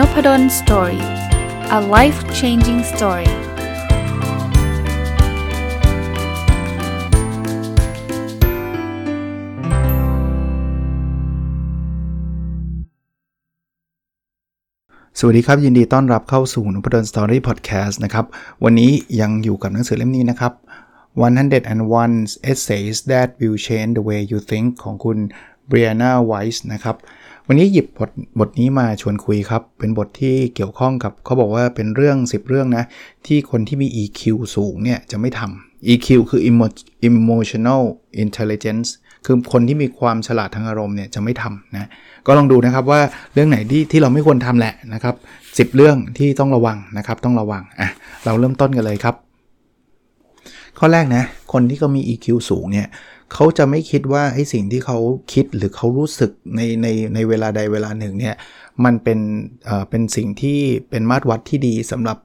n o p ด d o สตอรี่ a life changing story สวัสดีครับ ยินดีต้อนรับเข้าสู่นุพดลสตอรี่พอดแคสต์นะครับ วันนี้ยังอยู่กับหนังสือเล่มนี้นะครับ 101 Essays That Will Change the Way You Think ของคุณ Brianna Weiss นะครับ วันนี้หยิบบทบทนี้มาชวนคุยครับ เป็นบทที่เกี่ยวข้องกับเขาบอกว่าเป็นเรื่อง 10 เรื่องนะ ที่คนที่มี EQ สูงเนี่ยจะไม่ทำ EQ คือ emotional intelligence คือคนที่มีความฉลาดทางอารมณ์เนี่ยจะไม่ทำนะ ก็ลองดูนะครับว่าเรื่องไหนที่ที่เราไม่ควรทำแหละนะครับ10 เรื่องที่ต้องระวังนะครับ ต้องระวังอะเราเริ่มต้นกันเลยครับ ข้อแรกนะ คนที่เขามี EQ สูงเนี่ย เขาจะไม่คิดว่าไอ้สิ่งที่เขาคิดหรือเขารู้สึกในในในเวลาใดเวลาหนึ่งเนี่ยมันเป็นเอ่อเป็นสิ่งที่เป็นมาตรวัดที่ดีสำหรับ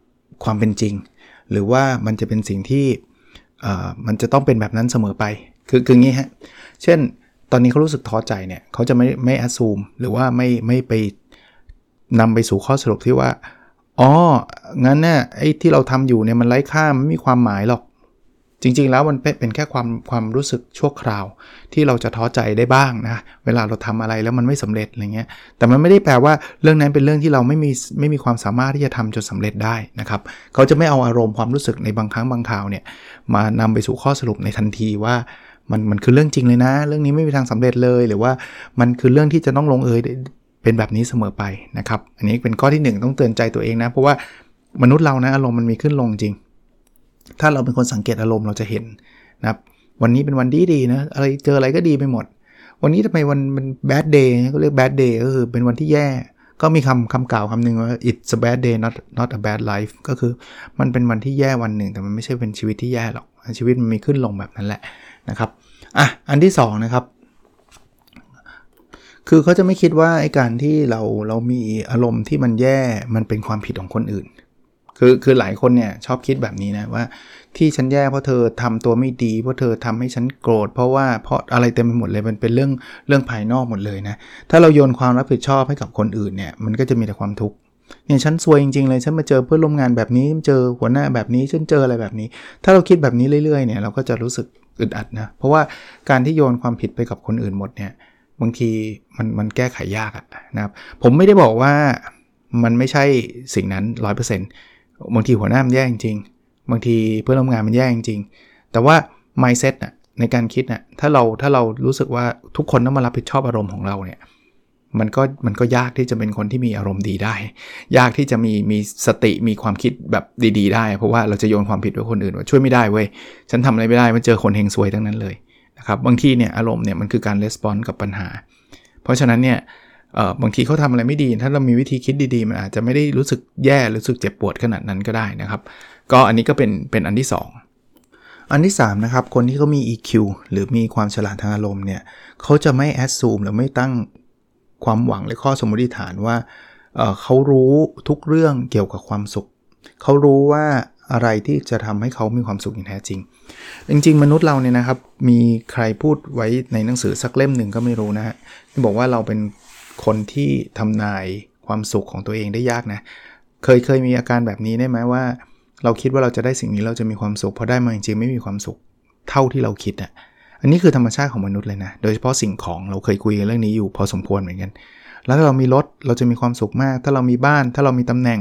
ความเป็นจริง หรือว่ามันจะเป็นสิ่งที่เอ่อมันจะต้องเป็นแบบนั้นเสมอไป คือคืองี้ฮะเช่นตอนนี้เขารู้สึกท้อใจเนี่ยเขาจะไม่ไม่อ s ซูมหรือว่าไม่ไม่ไปนำไปสู่ข้อสรุปที่ว่าอ๋องั้นเนี่ยไอ้ที่เราทำอยู่เนี่ยมันไร้ค่าไม่มีความหมายหรอก จริงๆ แล้วมันเป็นแค่ความความรู้สึกชั่วคราว ที่เราจะท้อใจได้บ้างนะเวลาเราทำอะไรแล้วมันไม่สำเร็จอะไรเงี้ยแต่มันไม่ได้แปลว่าเรื่องนั้นเป็นเรื่องที่เราไม่มีไม่มีความสามารถที่จะทำจนสาเร็จได้นะครับเขาจะไม่เอาอารมณ์ความรู้สึกในบางครั้งบางคราวเนี่ยมานำไปสู่ข้อสรุปในทันทีว่ามันมันคือเรื่องจริงเลยนะ เรื่องนี้ไม่มีทางสำเร็จเลย หรือว่ามันคือเรื่องที่จะต้องลงเอยเป็นแบบนี้เสมอไปนะครับอันนี้เป็นข้อที่ 1 ต้องเตือนใจตัวเองนะเพราะว่ามนุษย์เรานะอารมณ์มันมีขึ้นลงจริง ถ้าเราเป็นคนสังเกตอารมณ์เราจะเห็นนะครับ วันนี้เป็นวันดีดีนะ อะไรเจออะไรก็ดีไปหมด วันนี้ทำไมวันมัน bad day ก็เรียก bad day ก็คือเป็นวันที่แย่ ก็มีคำคำกล่าวคำหนึ่งว่า it's a bad day not not a bad life ก็คือมันเป็นวันที่แย่วันหนึ่ง แต่มันไม่ใช่เป็นชีวิตที่แย่หรอก ชีวิตมันมีขึ้นลงแบบนั้นแหละนะครับ อะ อันที่2นะครับคือเขาจะไม่คิดว่าไอ้การที่เราเรามีอารมณ์ที่มันแย่มันเป็นความผิดของคนอื่น คือคือหลายคนเนี่ยชอบคิดแบบนี้นะว่าที่ฉันแย่เพราะเธอทำตัวไม่ดีเพราะเธอทำให้ฉันโกรธเพราะว่าเพราะอะไรเต็มไปหมดเลยมันเป็นเรื่องเรื่องภายนอกหมดเลยนะถ้าเราโยนความรับผิดชอบให้กับคนอื่นเนี่ยมันก็จะมีแต่ความทุกข์เนี่ยฉันซวยจริงๆเลยฉันมาเจอเพื่อนร่วมงานแบบนี้เจอหัวหน้าแบบนี้ฉันเจออะไรแบบนี้ ถ้าเราคิดแบบนี้เรื่อยๆเนี่ยเราก็จะรู้สึกอึดอัดนะเพราะว่าการที่โยนความผิดไปกับคนอื่นหมดเนี่ยบางทีมันมันแก้ไขยากนะครับผมไม่ได้บอกว่ามันไม่ใช่สิ่งนั้น 100% บางทีหัวหน้ามันแย่จริง บางทีเพื่อนร่วมงานมันแย่จริง แต่ว่า mindset น่ะในการคิดน่ะถ้าเราถ้าเรารู้สึกว่าทุกคนต้องมารับผิดชอบอารมณ์ของเราเนี่ยมันก็มันก็ยากที่จะเป็นคนที่มีอารมณ์ดีได้ ยากที่จะมีมีสติมีความคิดแบบดี ๆ ได้ เพราะว่าเราจะโยนความผิดไว้คนอื่นว่าช่วยไม่ได้เว้ยฉันทำอะไรไม่ได้มันเจอคนเฮงซวยทั้งนั้นเลยนะครับบางทีเนี่ยอารมณ์เนี่ยมันคือการレスปอนกับปัญหา เพราะฉะนั้นเนี่ย บางทีเขาทำอะไรไม่ดี ถ้าเรามีวิธีคิดดีๆ มันอาจจะไม่ได้รู้สึกแย่รู้สึกเจ็บปวดขนาดนั้นก็ได้นะครับ ก็อันนี้ก็เป็นเป็นอันที่ 2 อันที่3นะครับคนที่เขามี EQ หรือมีความฉลาดทางอารมณ์เนี่ยเขาจะไม่แอดซูมหรือไม่ตั้งความหวังหรือข้อสมมติฐานว่าเเขารู้ทุกเรื่องเกี่ยวกับความสุข เขารู้ว่าอะไรที่จะทำให้เขามีความสุขอย่างแท้จริง จริง ๆ มนุษย์เราเนี่ยนะครับ มีใครพูดไว้ในหนังสือสักเล่มหนึ่งก็ไม่รู้นะฮะที่บอกว่าเราเป็น คนที่ทำนายความสุขของตัวเองได้ยากนะ เคยเคยมีอาการแบบนี้ได้ไหมว่า เราคิดว่าเราจะได้สิ่งนี้เราจะมีความสุขพอได้มาจริงๆไม่มีความสุขเท่าที่เราคิดอะอันนี้คือธรรมชาติของมนุษย์เลยนะ โดยเฉพาะสิ่งของเราเคยคุยกันเรื่องนี้อยู่พอสมควรเหมือนกัน แล้วถ้าเรามีรถเราจะมีความสุขมาก ถ้าเรามีบ้าน ถ้าเรามีตำแหน่ง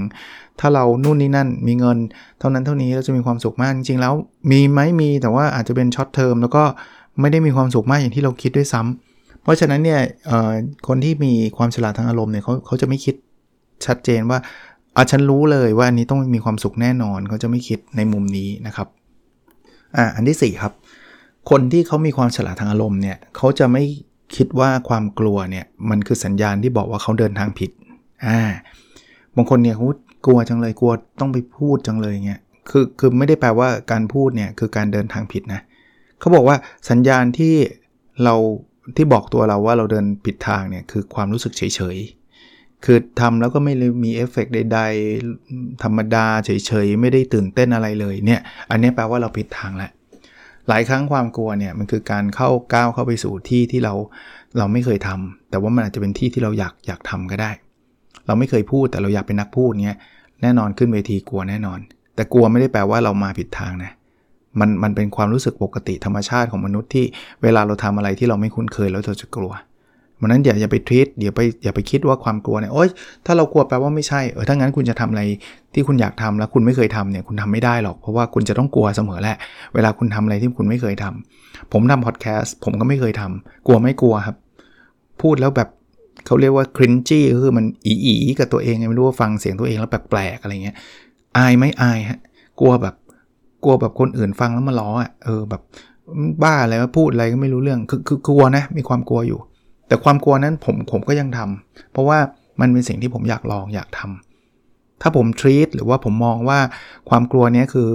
ถ้าเรานู่นนี่นั่น มีเงิน เท่านั้นเท่านี้เราจะมีความสุขมาก จริงๆแล้วมีไหมมีแต่ว่าอาจจะเป็น short term แล้วก็ไม่ได้มีความสุขมากอย่างที่เราคิดด้วยซ้ำ เพราะฉะนั้นเนี่ยคนที่มีความฉลาดทางอารมณ์เนี่ยเขาเขาจะไม่คิดชัดเจนว่าอาฉันรู้เลยว่าอันนี้ต้องมีความสุขแน่นอนเขาจะไม่คิดในมุมนี้นะครับอ่าอันที่ 4 ครับ คนที่เขามีความฉลาดทางอารมณ์เนี่ยเขาจะไม่คิดว่าความกลัวเนี่ยมันคือสัญญาณที่บอกว่าเขาเดินทางผิดอ่าบางคนเนี่ยเขากลัวจังเลยกลัวต้องไปพูดจังเลยเงี้ยคือคือไม่ได้แปลว่าการพูดเนี่ยคือการเดินทางผิดนะเขาบอกว่าสัญญาณที่เรา ที่บอกตัวเราว่าเราเดินผิดทางเนี่ยคือความรู้สึกเฉยๆ คือทำแล้วก็ไม่มีเอฟเฟกใดๆ ธรรมดาเฉยๆ ไม่ได้ตื่นเต้นอะไรเลยเนี่ย อันนี้แปลว่าเราผิดทางแล้วหลายครั้งความกลัวเนี่ยมันคือการเข้าก้าวเข้าไปสู่ที่ที่เราเราไม่เคยทำแต่ว่ามันอาจจะเป็นที่ที่เราอยากอยากทำก็ได้ เราไม่เคยพูดแต่เราอยากเป็นนักพูดเงี้ยแน่นอนขึ้นเวทีกลัวแน่นอน แต่กลัวไม่ได้แปลว่าเรามาผิดทางนะ มันมันเป็นความรู้สึกปกติธรรมชาติของมนุษย์ที่เวลาเราทำอะไรที่เราไม่คุ้นเคยแล้วเราจะกลัวมันนั้นอย่าอย่าไปทรีตอย่าไปอย่าไปคิดว่าความกลัวเนี่ยโอ๊ยถ้าเรากลัวแปลว่าไม่ใช่เออถ้างั้นคุณจะทำอะไรที่คุณอยากทำแล้วคุณไม่เคยทำเนี่ยคุณทำไม่ได้หรอกเพราะว่าคุณจะต้องกลัวเสมอแหละเวลาคุณทำอะไรที่คุณไม่เคยทำผมทำพอดแคสต์ผมก็ไม่เคยทำกลัวไม่กลัวครับ พูดแล้วแบบเขาเรียกว่าครินจี้คือมันอีอีกับตัวเองไม่รู้ว่าฟังเสียงตัวเองแล้วแปลกๆอะไรเงี้ยอายไม่อายฮะกลัวแบบ กลัวแบบคนอื่นฟังแล้วมาล้ออะเออแบบบ้าอะไรมาพูดอะไรก็ไม่รู้เรื่องคือคือกลัวนะมีความกลัวอยู่ แต่ความกลัวนั้นผมผมก็ยังทำเพราะว่ามันเป็นสิ่งที่ผมอยากลองอยากทำถ้าผมทรีตหรือว่าผมมองว่าความกลัวนี้คือ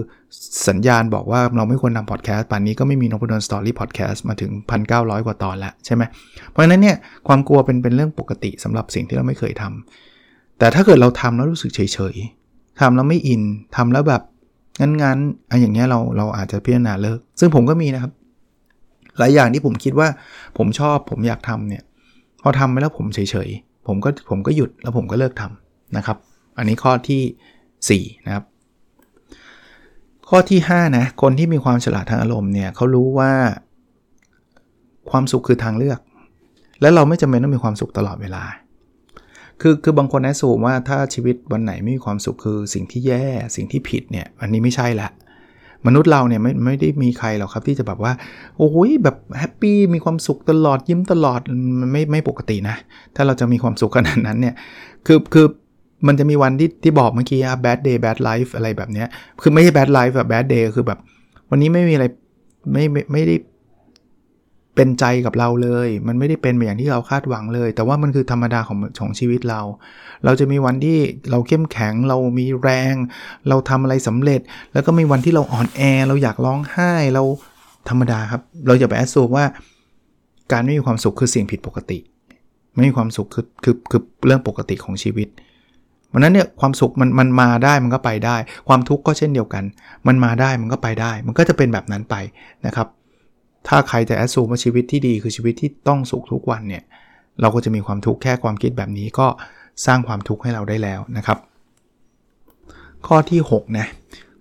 สัญญาณบอกว่าเราไม่ควรทำพอดแคสต์ป่านนี้ก็ไม่มีนพดลสตอรี่พอดแคสต์มาถึง 1,900 กว่าตอนแล้วใช่ไหมเพราะฉะนั้นเนี่ยความกลัวเป็นเป็นเรื่องปกติสำหรับสิ่งที่เราไม่เคยทำแต่ถ้าเกิดเราทำแล้วรู้สึกเฉยๆทำแล้วไม่อินทำแล้วแบบ งั้นๆอันอย่างเงี้ยเราเราอาจจะพิจารณาเลิก ซึ่งผมก็มีนะครับ หลายอย่างที่ผมคิดว่าผมชอบผมอยากทำเนี่ยพอทำไปแล้วผมเฉยๆผมก็ผมก็หยุดแล้วผมก็เลิกทำนะครับ อันนี้ข้อที่4นะครับ ข้อที่5นะคนที่มีความฉลาดทางอารมณ์เนี่ยเขารู้ว่าความสุขคือทางเลือก และเราไม่จำเป็นต้องมีความสุขตลอดเวลา คือคือบางคนแอสูว่าถ้าชีวิตวันไหนไม่มีความสุขคือสิ่งที่แย่สิ่งที่ผิดเนี่ยอันนี้ไม่ใช่ละมนุษย์เราเนี่ยไม่ไม่ได้มีใครหรอกครับที่จะแบบว่า โอ้ยแบบแฮปปี้มีความสุขตลอดยิ้มตลอดมันไม่ไม่ปกตินะ ถ้าเราจะมีความสุขขนาดนั้นเนี่ยคือคือมันจะมีวันที่ที่บอกเมื่อกี้อะ bad day bad life อะไรแบบเนี้ยคือไม่ใช่ bad life แบบ bad day คือแบบ วันนี้ไม่มีอะไรไม่ไม่ไม่ได้ เป็นใจกับเราเลย มันไม่ได้เป็นอย่างที่เราคาดหวังเลย แต่ว่ามันคือธรรมดาของของชีวิตเรา เราจะมีวันที่เราเข้มแข็ง เรามีแรง เราทำอะไรสำเร็จ แล้วก็มีวันที่เราอ่อนแอ เราอยากร้องไห้ เราธรรมดาครับ เราอย่าไปแอดซูว่า การไม่มีความสุขคือสิ่งผิดปกติ ไม่มีความสุขคือคือคือเรื่องปกติของชีวิตวันนั้นเนี่ยความสุขมันมันมาได้มันก็ไปได้ ความทุกข์ก็เช่นเดียวกัน มันมาได้มันก็ไปได้ มันก็จะเป็นแบบนั้นไปนะครับ ถ้าใครจะแอดซูมว่าชีวิตที่ดีคือชีวิตที่ต้องสุขทุกวันเนี่ย เราก็จะมีความทุกข์แค่ความคิดแบบนี้ก็สร้างความทุกข์ให้เราได้แล้วนะครับ ข้อที่6นะ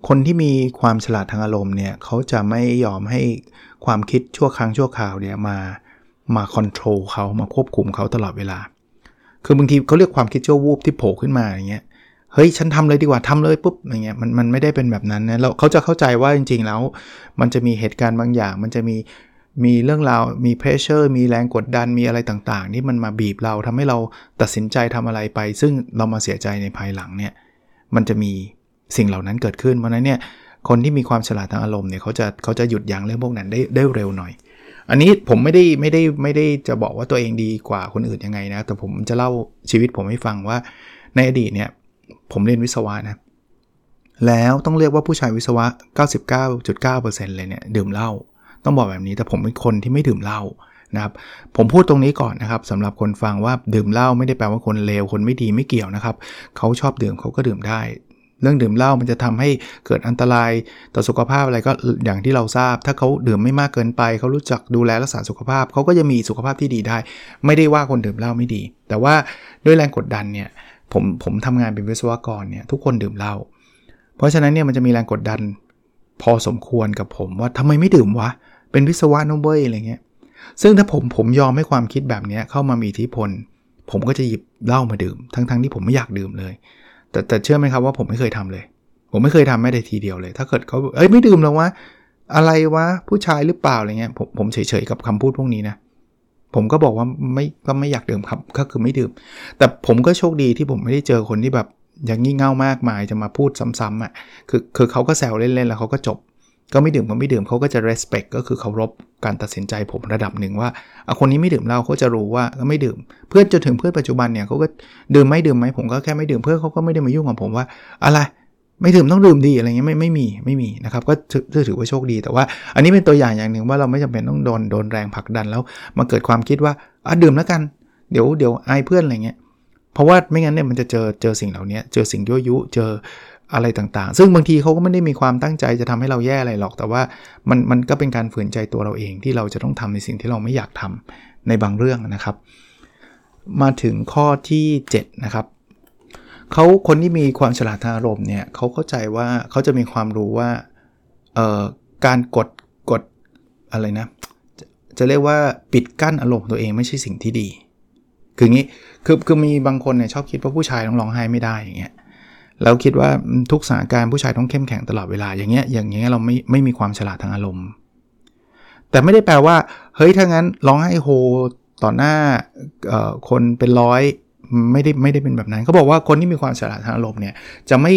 คนที่มีความฉลาดทางอารมณ์เนี่ยเขาจะไม่ยอมให้ความคิดชั่วครั้งชั่วคราวเนี่ยมามาคอนโทรลเขามาควบคุมเขาตลอดเวลา คือบางทีเขาเรียกความคิดชั่ววูบที่โผล่ขึ้นมาอย่างเงี้ย เฮ้ยฉันทำเลยดีกว่าทำเลยปุ๊บอย่างเงี้ยมันมันไม่ได้เป็นแบบนั้นนะเราเขาจะเข้าใจว่าจริง ๆ แล้ว มันจะมีเหตุการณ์บางอย่าง มันจะมีมีเรื่องราวมีเพรสเชอร์มีแรงกดดันมีอะไรต่างๆ ที่มันมาบีบเราทำให้เราตัดสินใจทำอะไรไป ซึ่งเรามาเสียใจในภายหลังเนี่ยมันจะมีสิ่งเหล่านั้นเกิดขึ้นเพราะนั้นเนี่ยคนที่มีความฉลาดทางอารมณ์เนี่ยเขาจะเขาจะหยุดยั้งเรื่องพวกนั้นได้ได้เร็วหน่อย อันนี้ผมไม่ได้ไม่ได้ไม่ได้จะบอกว่าตัวเองดีกว่าคนอื่นยังไงนะ แต่ผมจะเล่าชีวิตผมให้ฟังว่าในอดีตเนี่ย ผมเรียนวิศวะนะ แล้วต้องเรียกว่าผู้ชายวิศวะ 99.9%เลยเนี่ยดื่มเหล้า ต้องบอกแบบนี้ แต่ผมเป็นคนที่ไม่ดื่มเหล้านะครับ ผมพูดตรงนี้ก่อนนะครับสำหรับคนฟังว่าดื่มเหล้าไม่ได้แปลว่าคนเลว คนไม่ดีไม่เกี่ยวนะครับ เขาชอบดื่มเขาก็ดื่มได้ เรื่องดื่มเหล้ามันจะทำให้เกิดอันตรายต่อสุขภาพอะไรก็อย่างที่เราทราบ ถ้าเขาดื่มไม่มากเกินไป เขารู้จักดูแลรักษาสุขภาพ เขาก็จะมีสุขภาพที่ดีได้ ไม่ได้ว่าคนดื่มเหล้าไม่ดี แต่ว่าด้วยแรงกดดันเนี่ย ผมผมทำงานเป็นวิศวกรเนี่ยทุกคนดื่มเหล้าเพราะฉะนั้นเนี่ยมันจะมีแรงกดดันพอสมควรกับผมว่าทำไมไม่ดื่มวะ เป็นวิศวะนเว้ยอะไรเงี้ยซึ่งถ้าผมผมยอมให้ความคิดแบบนี้เข้ามามีอิทธิพล ผมก็จะหยิบเหล้ามาดื่ม ทั้งๆทที่ผมไม่อยากดื่มเลย แต่แต่เชื่อไหมครับว่าผมไม่เคยทำเลย ผมไม่เคยทำแม้แต่ทีเดียวเลย ถ้าเกิดเขาเอ้ยไม่ดื่มแล้ววะอะไรวะผู้ชายหรือเปล่าอะไรเงี้ยผมผมเฉยๆกับคำพูดพวกนี้นะ ผมก็บอกว่าไม่ก็ไม่อยากดื่มครับก็คือไม่ดื่ม แต่ผมก็โชคดีที่ผมไม่ได้เจอคนที่แบบอย่างงี่เง่ามากมายจะมาพูดซ้ำๆอะคือคือเขาก็แซวเล่นๆแล้วเขาก็จบ ก็ไม่ดื่มก็ไม่ดื่มเขาก็จะ respect ก็คือเคารพการตัดสินใจผมระดับหนึ่งว่าเอาคนนี้ไม่ดื่มเหล้าเขาจะรู้ว่าก็ไม่ดื่ม เพื่อนจนถึงเพื่อนปัจจุบันเนี่ยเขาก็ดื่มไม่ดื่มไหมผมก็แค่ไม่ดื่มเพื่อนเขาก็ไม่ได้มายุ่งกับผมว่า อะไร ไม่ดื่มต้องดื่มดีอะไรเงี้ยไม่ไม่มีไม่มีนะครับก็ถือว่าโชคดีแต่ว่า อันนี้เป็นตัวอย่างอย่างหนึ่งว่าเราไม่จำเป็นต้องโดนโดนแรงผลักดันแล้วมาเกิดความคิดว่าอะดื่มแล้วกัน เดี๋ยวเดี๋ยวไอเพื่อนอะไรเงี้ยเพราะว่าไม่งั้นเนี่ยมันจะเจอเจอสิ่งเหล่านี้เจอสิ่งยั่วยุเจออะไรต่างๆ ซึ่งบางทีเขาก็ไม่ได้มีความตั้งใจจะทำให้เราแย่อะไรหรอก แต่ว่ามันมันก็เป็นการฝืนใจตัวเราเองที่เราจะต้องทำในสิ่งที่เราไม่อยากทำในบางเรื่องนะครับ มาถึงข้อที่ 7 นะครับ เขาคนที่มีความฉลาดทางอารมณ์เนี่ยเขาเข้าใจว่าเขาจะมีความรู้ว่าเอ่อการกดกดอะไรนะจะจะเรียกว่าปิดกั้นอารมณ์ตัวเองไม่ใช่สิ่งที่ดี คืองี้คือคือมีบางคนเนี่ยชอบคิดว่าผู้ชายต้องร้องไห้ไม่ได้อย่างเงี้ยแล้วคิดว่าทุกสถานการณ์ผู้ชายต้องเข้มแข็งตลอดเวลาอย่างเงี้ยอย่างเงี้ยเราไม่ไม่มีความฉลาดทางอารมณ์ แต่ไม่ได้แปลว่า เฮ้ยถ้างั้นร้องไห้โฮต่อหน้าคนเป็นร้อย ไม่ได้ไม่ได้เป็นแบบนั้นเขาบอกว่าคนที่มีความฉลาดทางอารมณ์เนี่ยจะไม่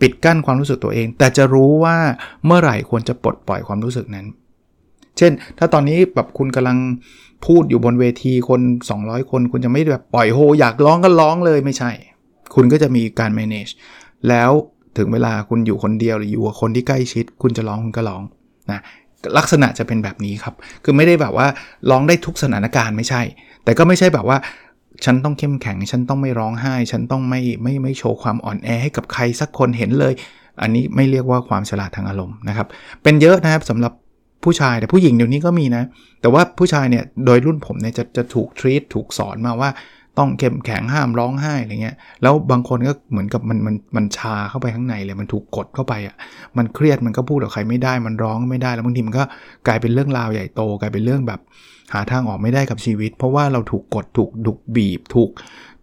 ปิดกั้นความรู้สึกตัวเอง แต่จะรู้ว่าเมื่อไหร่ควรจะปลดปล่อยความรู้สึกนั้น เช่น ถ้าตอนนี้แบบคุณกำลังพูดอยู่บนเวทีคน 200 คน คุณจะไม่แบบปล่อยโฮ อยากร้องก็ร้องเลยไม่ใช่ คุณก็จะมีการ manage แล้วถึงเวลาคุณอยู่คนเดียวหรืออยู่กับคนที่ใกล้ชิด คุณจะร้องคุณก็ร้องนะลักษณะจะเป็นแบบนี้ครับ คือไม่ได้แบบว่าร้องได้ทุกสถานการณ์ไม่ใช่ แต่ก็ไม่ใช่แบบว่า ฉันต้องเข้มแข็ง ฉันต้องไม่ร้องไห้ ฉันต้องไม่ไม่ไม่โชว์ความอ่อนแอให้กับใครสักคนเห็นเลย อันนี้ไม่เรียกว่าความฉลาดทางอารมณ์นะครับ เป็นเยอะนะครับสำหรับผู้ชายแต่ผู้หญิงเดี๋ยวนี้ก็มีนะ แต่ว่าผู้ชายเนี่ยโดยรุ่นผมเนี่ยจะจะถูกทรีตถูกสอนมาว่า ต้องเข้มแข็งห้ามร้องไห้อะไรเงี้ยแล้วบางคนก็เหมือนกับมันมันมันชาเข้าไปข้างในเลยมันถูกกดเข้าไปอะ่ะมันเครียดมันก็พูดกับใครไม่ได้มันร้องไม่ได้แล้วบางทีมันก็กลายเป็นเรื่องราวใหญ่โต กลายเป็นเรื่องแบบหาทางออกไม่ได้กับชีวิต เพราะว่าเราถูกกดถูกดุกบีบ ถูก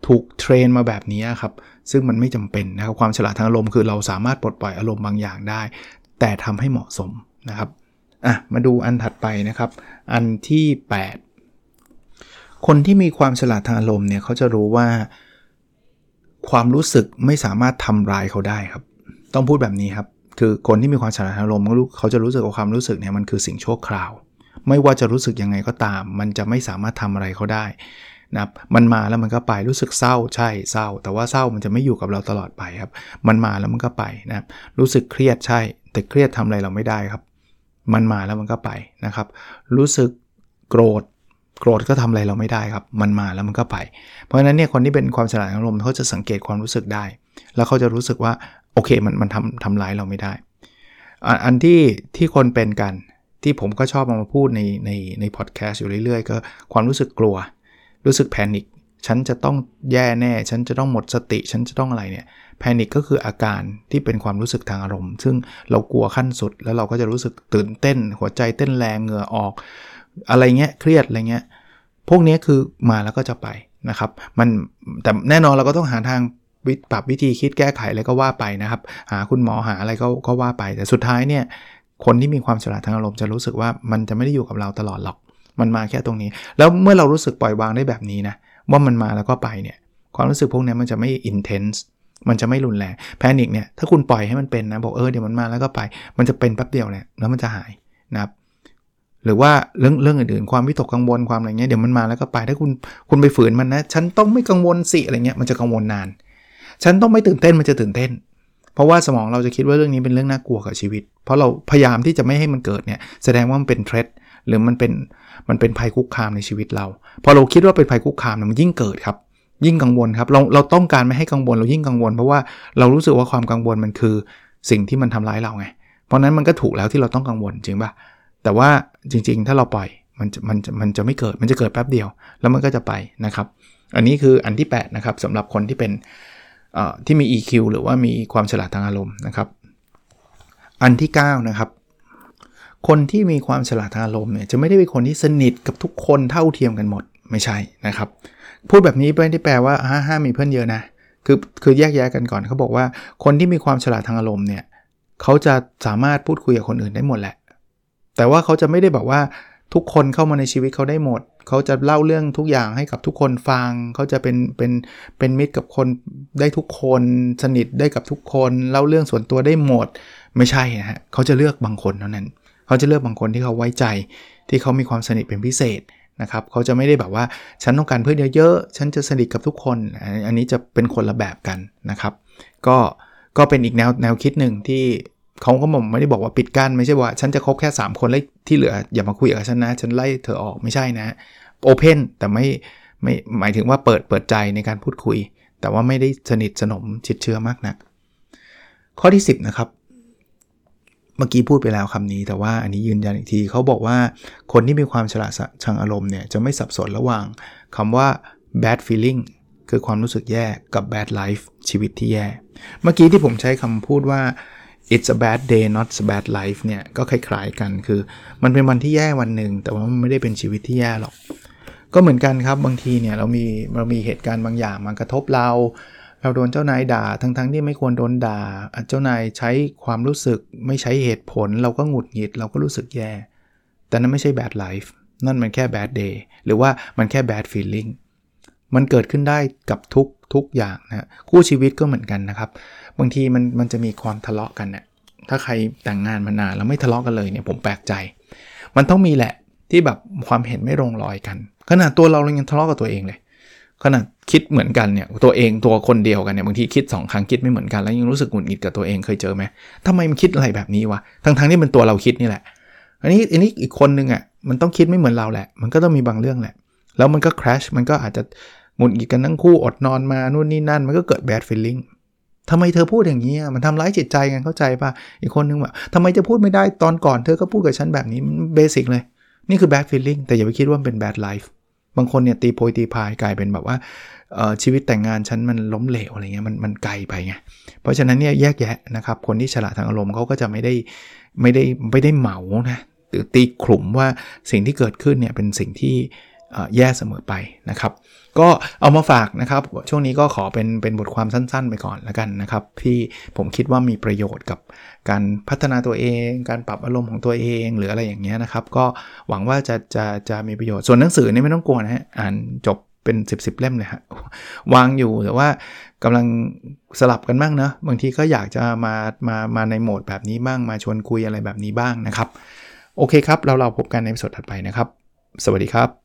ถูกเทรนมาแบบนี้ครับซึ่งมันไม่จำเป็นนะครับความฉลาดทางอารมณ์คือเราสามารถปลดปล่อยอารมณ์บางอย่างได้ แต่ทำให้เหมาะสมนะครับอะมาดูอันถัดไปนะครับ อันที่ 8 คนที่มีความฉลาดทางอารมณ์เนี่ยเขาจะรู้ว่า ความรู้สึกไม่สามารถทำร้ายเขาได้ครับ ต้องพูดแบบนี้ครับ คือคนที่มีความฉลาดทางอารมณ์เขาจะรู้สึกว่าความรู้สึกเนี่ยมันคือสิ่งชั่วคราว ไม่ว่าจะรู้สึกยังไงก็ตาม มันจะไม่สามารถทำอะไรเขาได้นะครับมันมาแล้วมันก็ไปรู้สึกเศร้าใช่เศร้า แต่ว่าเศร้ามันจะไม่อยู่กับเราตลอดไปครับ มันมาแล้วมันก็ไปนะครับรู้สึกเครียดใช่ แต่เครียดทำอะไรเราไม่ได้ครับ มันมาแล้วมันก็ไปนะครับ รู้สึกโกรธ โกรธก็ทำอะไรเราไม่ได้ครับ มันมาแล้วมันก็ไป เพราะฉะนั้นเนี่ยคนที่เป็นความฉลาดอารมณ์เขาจะสังเกตความรู้สึกได้ แล้วเขาจะรู้สึกว่าโอเคมันมันทำทำร้ายเราไม่ได้ อันที่ที่คนเป็นกันที่ผมก็ชอบเอามาพูดในในในพอดแคสต์อยู่เรื่อยๆ ก็ความรู้สึกกลัว รู้สึกแพนิคฉันจะต้องแย่แน่ ฉันจะต้องหมดสติ ฉันจะต้องอะไรเนี่ยแพนิคก็คืออาการที่เป็นความรู้สึกทางอารมณ์ ซึ่งเรากลัวขั้นสุด แล้วเราก็จะรู้สึกตื่นเต้น หัวใจเต้นแรงเหงื่อออก อะไรเงี้ยเครียดอะไรเงี้ยพวกนี้คือมาแล้วก็จะไปนะครับ มันแต่แน่นอนเราก็ต้องหาทางปรับวิธีคิดแก้ไขอะไรก็ว่าไปนะครับ หาคุณหมอหาอะไรก็ก็ว่าไป แต่สุดท้ายเนี่ยคนที่มีความฉลาดทางอารมณ์จะรู้สึกว่ามันจะไม่ได้อยู่กับเราตลอดหรอก มันมาแค่ตรงนี้ แล้วเมื่อเรารู้สึกปล่อยวางได้แบบนี้นะว่ามันมาแล้วก็ไปเนี่ยความรู้สึกพวกนี้มันจะไม่อินเทนส์มันจะไม่รุนแรงแพนิคเนี่ยถ้าคุณปล่อยให้มันเป็นนะบอกเออเดี๋ยวมันมาแล้วก็ไป มันจะเป็นแป๊บเดียวเนี่ยแล้วมันจะหายนะครับ หรือว่าเรื่องเรื่องอื่นๆ ความวิตกกังวลความอะไรเงี้ยเดี๋ยวมันมาแล้วก็ไปถ้าคุณคุณไปฝืนมันนะ ฉันต้องไม่กังวลสิอะไรเงี้ยมันจะกังวลนาน ฉันต้องไม่ตื่นเต้นมันจะตื่นเต้น เพราะว่าสมองเราจะคิดว่าเรื่องนี้เป็นเรื่องน่ากลัวกับชีวิต เพราะเราพยายามที่จะไม่ให้มันเกิดเนี่ยแสดงว่ามันเป็นเทรดหรือมันเป็นมันเป็นภัยคุกคามในชีวิตเราพอเราคิดว่าเป็นภัยคุกคามมันยิ่งเกิดครับยิ่งกังวลครับเราเราต้องการไม่ให้กังวลเรายิ่งกังวล เพราะว่าเรารู้สึกว่าความกังวลมันคือสิ่งที่มันทำร้ายเราไง เพราะนั้นมันก็ถูกแล้วที่เราต้องกังวลจริงป่ะ แต่ว่าจริงๆ ถ้าเราปล่อยมันจะมันจะมันจะไม่เกิดมันจะเกิดแป๊บเดียว แล้วมันก็จะไปนะครับ อันนี้คืออันที่8นะครับสำหรับคนที่เป็นที่มี EQ หรือว่ามีความฉลาดทางอารมณ์นะครับ อันที่9นะครับคนที่มีความฉลาดทางอารมณ์เนี่ยจะไม่ได้เป็นคนที่สนิทกับทุกคนเท่าเทียมกันหมดไม่ใช่นะครับ พูดแบบนี้ไม่ได้แปลว่าห้าห้ามีเพื่อนเยอะนะคือคือแยกแยะกันก่อนเขาบอกว่า คนที่มีความฉลาดทางอารมณ์เนี่ยเขาจะสามารถพูดคุยกับคนอื่นได้หมดแหละ แต่ว่าเขาจะไม่ได้แบบว่าทุกคนเข้ามาในชีวิตเขาได้หมด เขาจะเล่าเรื่องทุกอย่างให้กับทุกคนฟัง เขาจะเป็นเป็นเป็นมิตรกับคนได้ทุกคน สนิทได้กับทุกคน เล่าเรื่องส่วนตัวได้หมด ไม่ใช่นะฮะ เขาจะเลือกบางคนเท่านั้น เขาจะเลือกบางคนที่เขาไว้ใจ ที่เขามีความสนิทเป็นพิเศษนะครับ เขาจะไม่ได้แบบว่าฉันต้องการเพื่อนเยอะๆ ฉันจะสนิทกับทุกคน อันนี้จะเป็นคนละแบบกันนะครับ ก็ก็เป็นอีกแนวแนวคิดหนึ่งที่ เขาก็มไม่ได้บอกว่าปิดกั้นไม่ใช่ว่า ฉันจะคบแค่ 3 คนแล้วที่เหลืออย่ามาคุยกับฉันนะ ฉันไล่เธอออกไม่ใช่นะโอเพนแต่ไม่ไม่หมายถึงว่าเปิดเปิดใจในการพูดคุย แต่ว่าไม่ได้สนิทสนมชิดเชื้อมากนะัก ข้อที่ 10 นะครับ เมื่อกี้พูดไปแล้วคำนี้ แต่ว่าอันนี้ยืนยันอีกทีเขาบอกว่าคนที่มีความฉลาดทางอารมณ์เนี่ยจะไม่สับสนระหว่างคำว่า bad feeling คือความรู้สึกแย่กับ bad life ชีวิตที่แย่ เมื่อกี้ที่ผมใช้คำพูดว่า it's a bad day not a bad life เนี่ยก็คล้ายๆกันคือ มันเป็นวันที่แย่วันหนึ่งแต่ว่ามันไม่ได้เป็นชีวิตที่แย่หรอก ก็เหมือนกันครับบางทีเนี่ยเรามีเรามีเหตุการณ์บางอย่างมากระทบเรา เราโดนเจ้านายด่าทั้งๆที่ไม่ควรโดนด่า เจ้านายใช้ความรู้สึกไม่ใช้เหตุผล เราก็หงุดหงิดเราก็รู้สึกแย่ แต่นั้นไม่ใช่ bad life นั่นมันแค่ bad day หรือว่ามันแค่ bad feeling มันเกิดขึ้นได้กับทุกทุกอย่างนะคู่ชีวิตก็เหมือนกันนะครับ บางทีมันมันจะมีความทะเลาะกันเนะี่ยถ้าใครแต่งงานมานานแล้วไม่ทะเลาะกันเลยเนี่ยผมแปลกใจ มันต้องมีแหละที่แบบความเห็นไม่ลงรอยกัน ขนาดตัวเรายังทะเลาะกับตัวเองเลย ขนาดคิดเหมือนกันเนี่ยตัวเองตัวคนเดียวกันเนี่ยบางทีคิด 2 ครั้งคิดไม่เหมือนกันแล้วยังรู้สึกหงุดหงิดกับตัวเองเคยเจอไหมทำไมมันคิดอะไรแบบนี้วะทั้งทั้งที่เป็นตัวเราคิดนี่แหละ อันนี้อันนี้อีกคนนึงอะ่ะมันต้องคิดไม่เหมือนเราแหละ มันก็ต้องมีบางเรื่องแหละ แล้วมันก็ clash มันก็อาจจะ หงุดหงิดกันทั้งคู่อดนอนมานู่นนี่นั่น มันก็เกิด bad feeling ทำไมเธอพูดอย่างนี้มันทำร้ายจิตใจกันเข้าใจป่ะ อีกคนนึงแบบทำไมจะพูดไม่ได้ตอนก่อนเธอก็พูดกับฉันแบบนี้ basic เลย นี่คือ bad feeling แต่อย่าไปคิดว่าเป็น bad life บางคนเนี่ยตีโพยตีพายกลายเป็นแบบว่าชีวิตแต่งงานฉันมันล้มเหลวอะไรเงี้ยมันมันไกลไปไงเพราะฉะนั้นเนี่ยแยกแยะนะครับคนที่ฉลาดทางอารมณ์เขาก็จะไม่ได้ไม่ได้ไม่ได้เหมานะหรือตีขลุ่มว่าสิ่งที่เกิดขึ้นเนี่ยเป็นสิ่งที่ แย่เสมอไปนะครับ ก็เอามาฝากนะครับ ช่วงนี้ก็ขอเป็นเป็นบทความสั้น ๆ ไปก่อนแล้วกันนะครับ ที่ผมคิดว่ามีประโยชน์กับการพัฒนาตัวเอง การปรับอารมณ์ของตัวเองหรืออะไรอย่างเงี้ยนะครับ ก็หวังว่าจะจะจะมีประโยชน์ ส่วนหนังสือนี่ไม่ต้องกลัวนะฮะอ่านจบเป็น 10บสเล่มเลยฮะวางอยู่แต่ว่ากำลังสลับกันบ้างนะบางทีก็อยากจะมามามาในโหมดแบบนี้บ้างมาชวนคุยอะไรแบบนี้บ้างนะครับ โอเคครับ เราเราพบกันในสดถัดไปนะครับ สวัสดีครับ